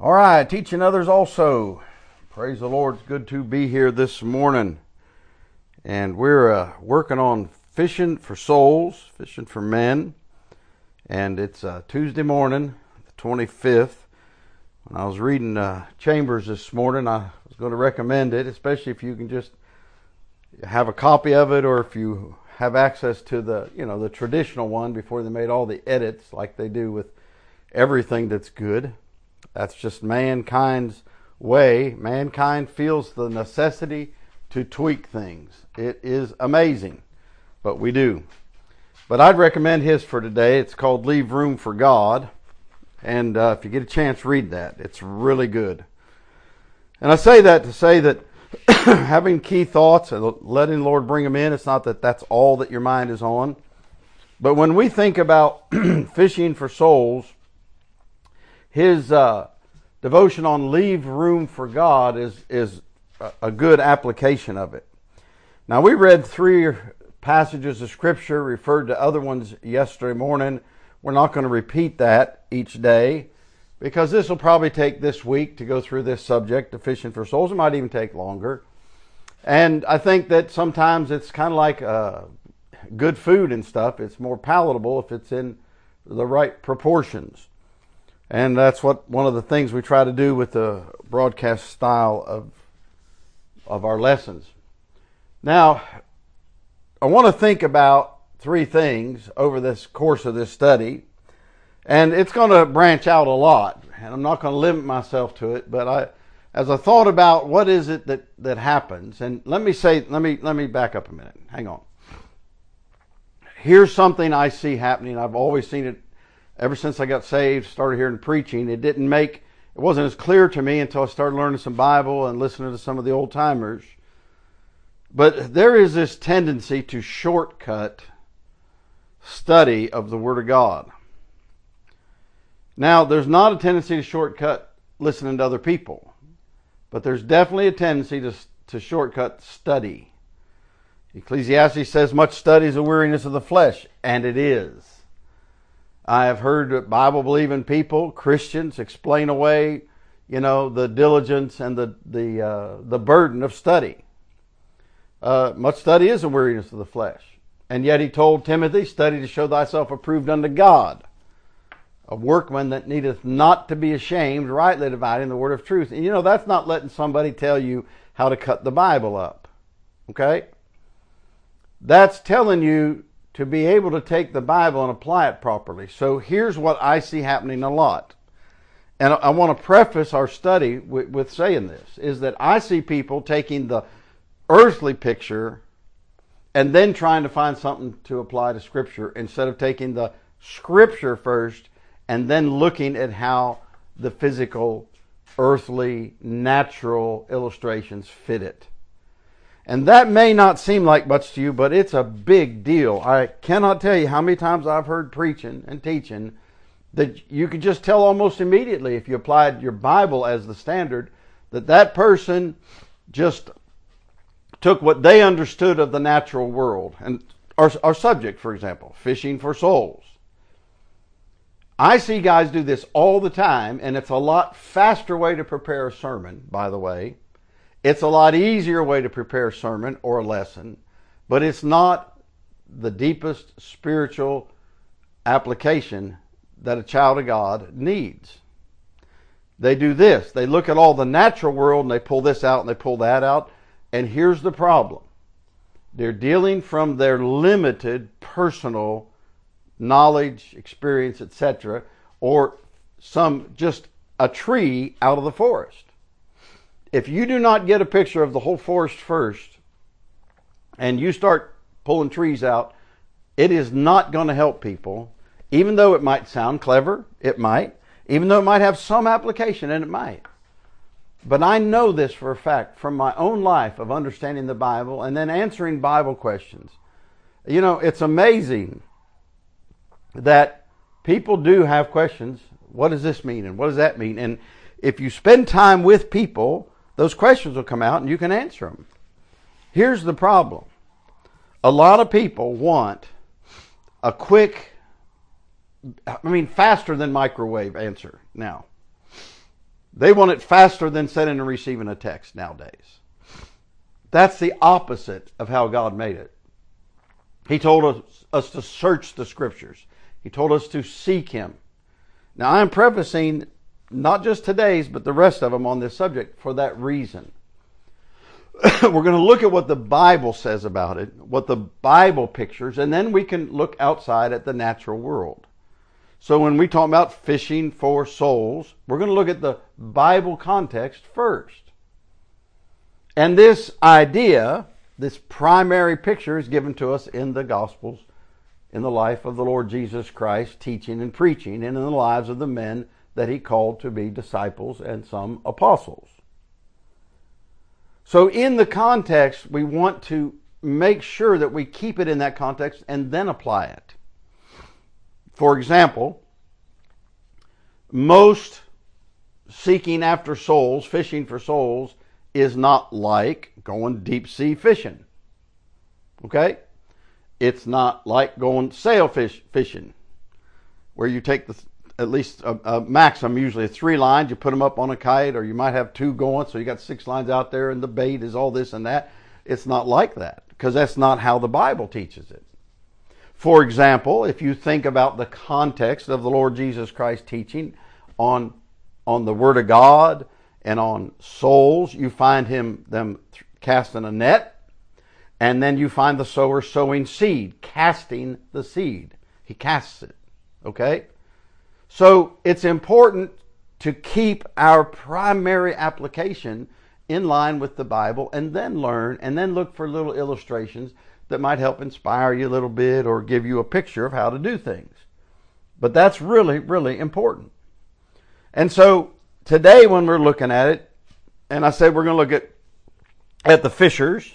All right, teaching others also. Praise the Lord. It's good to be here this morning. And we're uh, working on fishing for souls, fishing for men. And it's uh, Tuesday morning, the 25th. When I was reading uh, Chambers this morning, I was going to recommend it, especially if you can just have a copy of it or if you have access to the, you know, the traditional one before they made all the edits like they do with everything that's good. That's just mankind's way. Mankind feels the necessity to tweak things. It is amazing, but we do. But I'd recommend his for today. It's called Leave Room for God. And uh, if you get a chance, read that. It's really good. And I say that to say that having key thoughts and letting the Lord bring them in, it's not that that's all that your mind is on. But when we think about fishing for souls, his uh, devotion on leave room for God is is a good application of it. Now we read three passages of scripture, referred to other ones yesterday morning. We're not going to repeat that each day because this will probably take this week to go through this subject of fishing for souls. It might even take longer. And I think that sometimes it's kind of like uh, good food and stuff. It's more palatable if it's in the right proportions. And that's what one of the things we try to do with the broadcast style of of our lessons. Now, I want to think about three things over this course of this study. And it's going to branch out a lot, and I'm not going to limit myself to it, but I as I thought about what is it that, that happens, and let me say, let me let me back up a minute. Hang on. Here's something I see happening. I've always seen it ever since I got saved, started hearing preaching, it didn't make it wasn't as clear to me until I started learning some Bible and listening to some of the old timers. But there is this tendency to shortcut study of the Word of God. Now, there's not a tendency to shortcut listening to other people, but there's definitely a tendency to, to shortcut study. Ecclesiastes says, Much study is a weariness of the flesh, and it is. I have heard Bible believing people, Christians, explain away, you know, the diligence and the the uh, the burden of study. Uh, much study is a weariness of the flesh, and yet he told Timothy, "Study to show thyself approved unto God, a workman that needeth not to be ashamed, rightly dividing the word of truth." And you know, that's not letting somebody tell you how to cut the Bible up. Okay, that's telling you to be able to take the Bible and apply it properly. So here's what I see happening a lot. And I want to preface our study with, with, saying this is that I see people taking the earthly picture and then trying to find something to apply to Scripture instead of taking the Scripture first and then looking at how the physical, earthly, natural illustrations fit it. And that may not seem like much to you, but it's a big deal. I cannot tell you how many times I've heard preaching and teaching that you could just tell almost immediately if you applied your Bible as the standard that that person just took what they understood of the natural world and our, our subject, for example, fishing for souls. I see guys do this all the time, and it's a lot faster way to prepare a sermon, by the way, it's a lot easier way to prepare a sermon or a lesson, but it's not the deepest spiritual application that a child of God needs. They do this. They look at all the natural world and they pull this out and they pull that out. And here's the problem. They're dealing from their limited personal knowledge, experience, etc., or some just a tree out of the forest if you do not get a picture of the whole forest first and you start pulling trees out, it is not going to help people. Even though it might sound clever, it might. Even though it might have some application, and it might. But I know this for a fact from my own life of understanding the Bible and then answering Bible questions. You know, it's amazing that people do have questions. What does this mean? And what does that mean? And if you spend time with people those questions will come out and you can answer them. Here's the problem a lot of people want a quick, I mean, faster than microwave answer now. They want it faster than sending and receiving a text nowadays. That's the opposite of how God made it. He told us, us to search the scriptures. He told us to seek Him. Now, I'm prefacing not just today's, but the rest of them on this subject for that reason. We're going to look at what the Bible says about it, what the Bible pictures, and then we can look outside at the natural world. So when we talk about fishing for souls, we're going to look at the Bible context first. And this idea, this primary picture, is given to us in the Gospels, in the life of the Lord Jesus Christ, teaching and preaching, and in the lives of the men that he called to be disciples and some apostles. So, in the context, we want to make sure that we keep it in that context and then apply it. For example, most seeking after souls, fishing for souls, is not like going deep sea fishing. Okay? It's not like going sailfish fishing, where you take the at least uh, uh, a, a maximum, usually three lines. You put them up on a kite, or you might have two going, so you got six lines out there, and the bait is all this and that. It's not like that because that's not how the Bible teaches it. For example, if you think about the context of the Lord Jesus Christ teaching on on the Word of God and on souls, you find him them casting a net, and then you find the sower sowing seed, casting the seed. He casts it. Okay? So it's important to keep our primary application in line with the Bible and then learn and then look for little illustrations that might help inspire you a little bit or give you a picture of how to do things. But that's really, really important. And so today when we're looking at it, and I said we're going to look at at the fishers,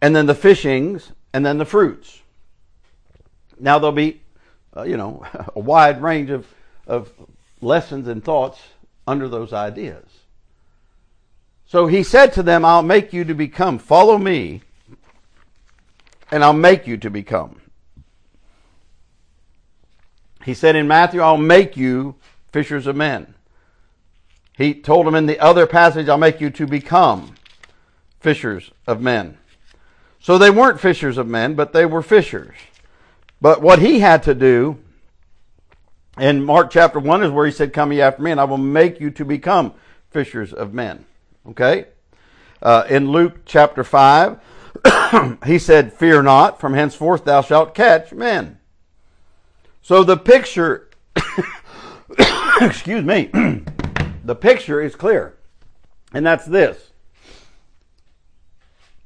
and then the fishings, and then the fruits. Now there'll be, uh, you know, a wide range of of lessons and thoughts under those ideas. So he said to them, I'll make you to become, follow me, and I'll make you to become. He said in Matthew, I'll make you fishers of men. He told them in the other passage, I'll make you to become fishers of men. So they weren't fishers of men, but they were fishers. But what he had to do in Mark chapter 1 is where he said, Come ye after me, and I will make you to become fishers of men. Okay? Uh, in Luke chapter 5, he said, Fear not, from henceforth thou shalt catch men. So the picture, excuse me, the picture is clear. And that's this.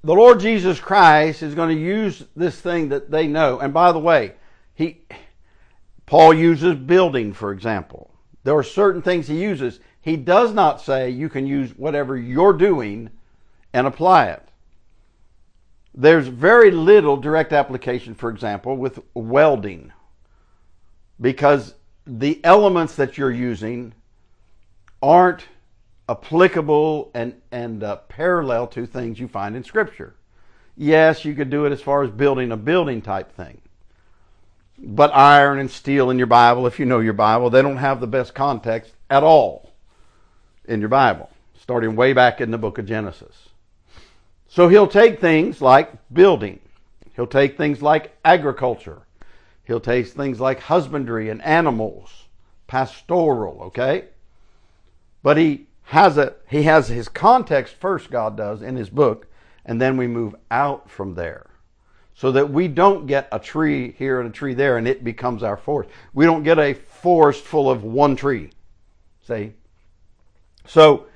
The Lord Jesus Christ is going to use this thing that they know. And by the way, he Paul uses building, for example. There are certain things he uses. He does not say you can use whatever you're doing and apply it. There's very little direct application, for example, with welding because the elements that you're using aren't applicable and, and uh, parallel to things you find in Scripture. Yes, you could do it as far as building a building type thing. But iron and steel in your Bible, if you know your Bible, they don't have the best context at all in your Bible, starting way back in the book of Genesis. So he'll take things like building, he'll take things like agriculture, he'll take things like husbandry and animals, pastoral, okay? But he has a he has his context first, God does, in his book, and then we move out from there so that we don't get a tree here and a tree there and it becomes our forest. We don't get a forest full of one tree. See? So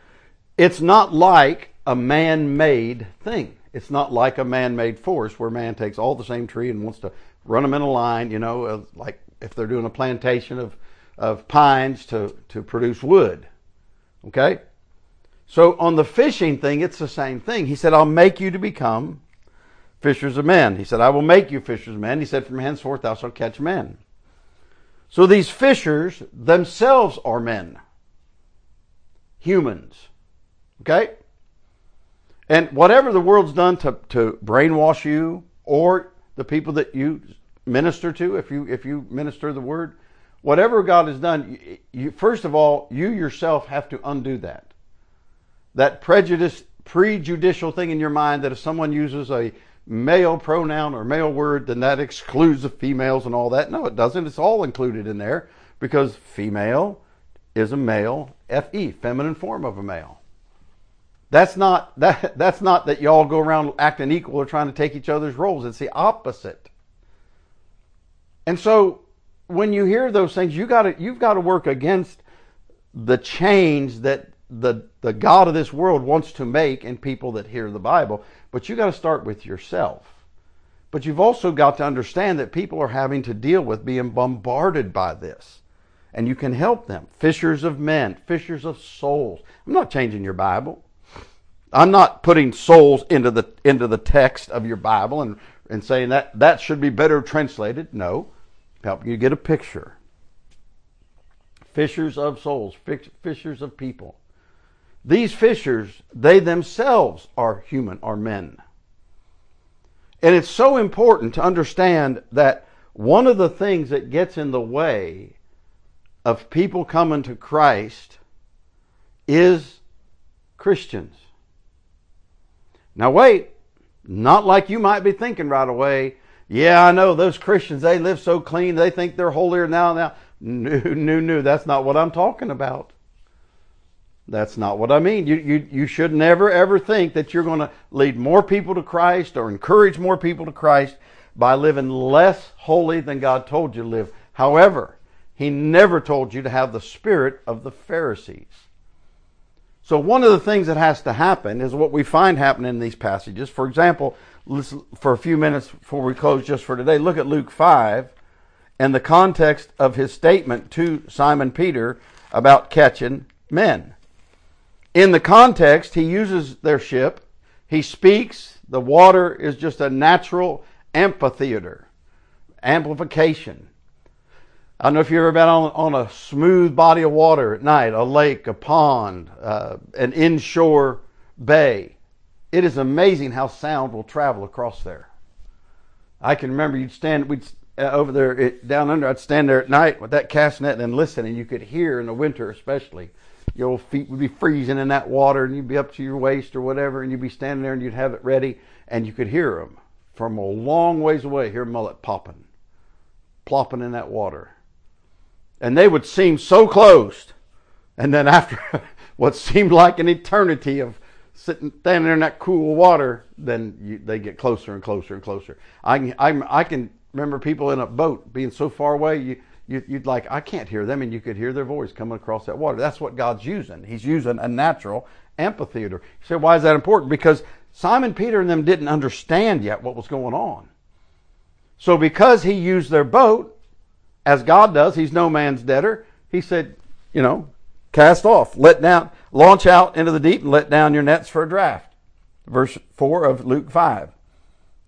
it's not like a man made thing. It's not like a man made forest where man takes all the same tree and wants to run them in a line, you know, uh, like if they're doing a plantation of, of pines to, to produce wood. Okay? So on the fishing thing, it's the same thing. He said, I'll make you to become fishers of men. He said, I will make you fishers of men. He said, From henceforth thou shalt catch men. So these fishers themselves are men, humans. Okay? And whatever the world's done to, to brainwash you or the people that you minister to, if you if you minister the word, whatever God has done, you, first of all, you yourself have to undo that. That prejudice, prejudicial thing in your mind that if someone uses a male pronoun or male word, then that excludes the females and all that. No, it doesn't. It's all included in there because female is a male, fe, feminine form of a male. That's not that that's not that y'all go around acting equal or trying to take each other's roles. It's the opposite. And so when you hear those things, you got to you've got to work against the change that the the God of this world wants to make in people that hear the Bible. But you got to start with yourself. But you've also got to understand that people are having to deal with being bombarded by this. And you can help them. Fishers of men, fishers of souls. I'm not changing your Bible. I'm not putting souls into the into the text of your Bible and, and saying that that should be better translated. No. Helping you get a picture. Fishers of souls, fishers of people. These fishers, they themselves are human, are men. And it's so important to understand that one of the things that gets in the way of people coming to Christ is Christians. Now, wait, not like you might be thinking right away. Yeah, I know those Christians, they live so clean, they think they're holier now. Now, no, no, no, that's not what I'm talking about. That's not what I mean. You, you, you should never ever think that you're going to lead more people to Christ or encourage more people to Christ by living less holy than God told you to live. However, He never told you to have the spirit of the Pharisees. So one of the things that has to happen is what we find happening in these passages. For example, for a few minutes before we close just for today, look at Luke 5 and the context of his statement to Simon Peter about catching men. In the context, he uses their ship. He speaks. The water is just a natural amphitheater, amplification. I don't know if you've ever been on, on a smooth body of water at night, a lake, a pond, uh, an inshore bay. It is amazing how sound will travel across there. I can remember you'd stand, we'd uh, over there it, down under. I'd stand there at night with that cast net and listen, and you could hear in the winter, especially, your feet would be freezing in that water and you'd be up to your waist or whatever and you'd be standing there and you'd have it ready and you could hear them from a long ways away hear mullet popping plopping in that water. And they would seem so close and then after what seemed like an eternity of sitting standing there in that cool water then you, they get closer and closer and closer. I can, I, I can remember people in a boat being so far away you you, would like, I can't hear them, and you could hear their voice coming across that water. That's what God's using. He's using a natural amphitheater. You say, why is that important? Because Simon Peter and them didn't understand yet what was going on. So because he used their boat, as God does, he's no man's debtor, he said, you know, cast off, let down, launch out into the deep and let down your nets for a draft. Verse 4 of Luke 5.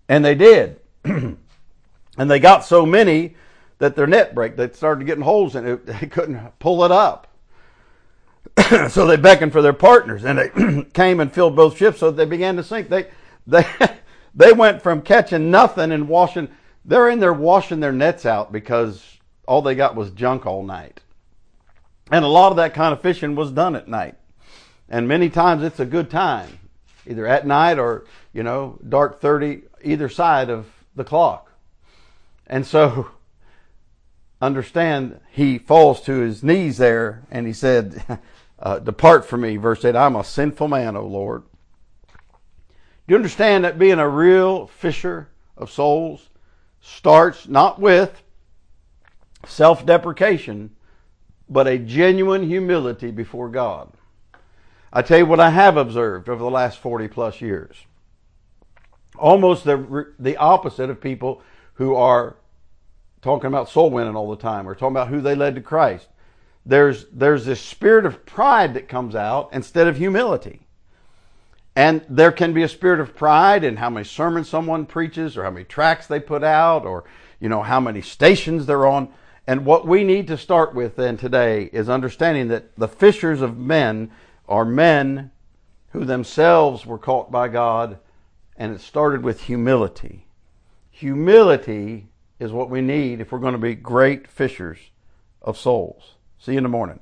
And they did. and they got so many that their net broke. They started getting holes in it. They couldn't pull it up. so they beckoned for their partners and they came and filled both ships so they began to sink. They, they, they went from catching nothing and washing, they're in there washing their nets out because all they got was junk all night. And a lot of that kind of fishing was done at night. And many times it's a good time, either at night or, you know, dark 30, either side of the clock. And so understand he falls to his knees there and he said, uh, Depart from me, verse 8, I'm a sinful man, O Lord. Do you understand that being a real fisher of souls starts not with self deprecation, but a genuine humility before God? I tell you what I have observed over the last 40 plus years. Almost the, the opposite of people who are talking about soul winning all the time or talking about who they led to Christ. There's, there's this spirit of pride that comes out instead of humility. And there can be a spirit of pride in how many sermons someone preaches or how many tracts they put out or, you know, how many stations they're on. And what we need to start with then today is understanding that the fishers of men are men who themselves were caught by God and it started with humility. Humility is what we need if we're going to be great fishers of souls. See you in the morning.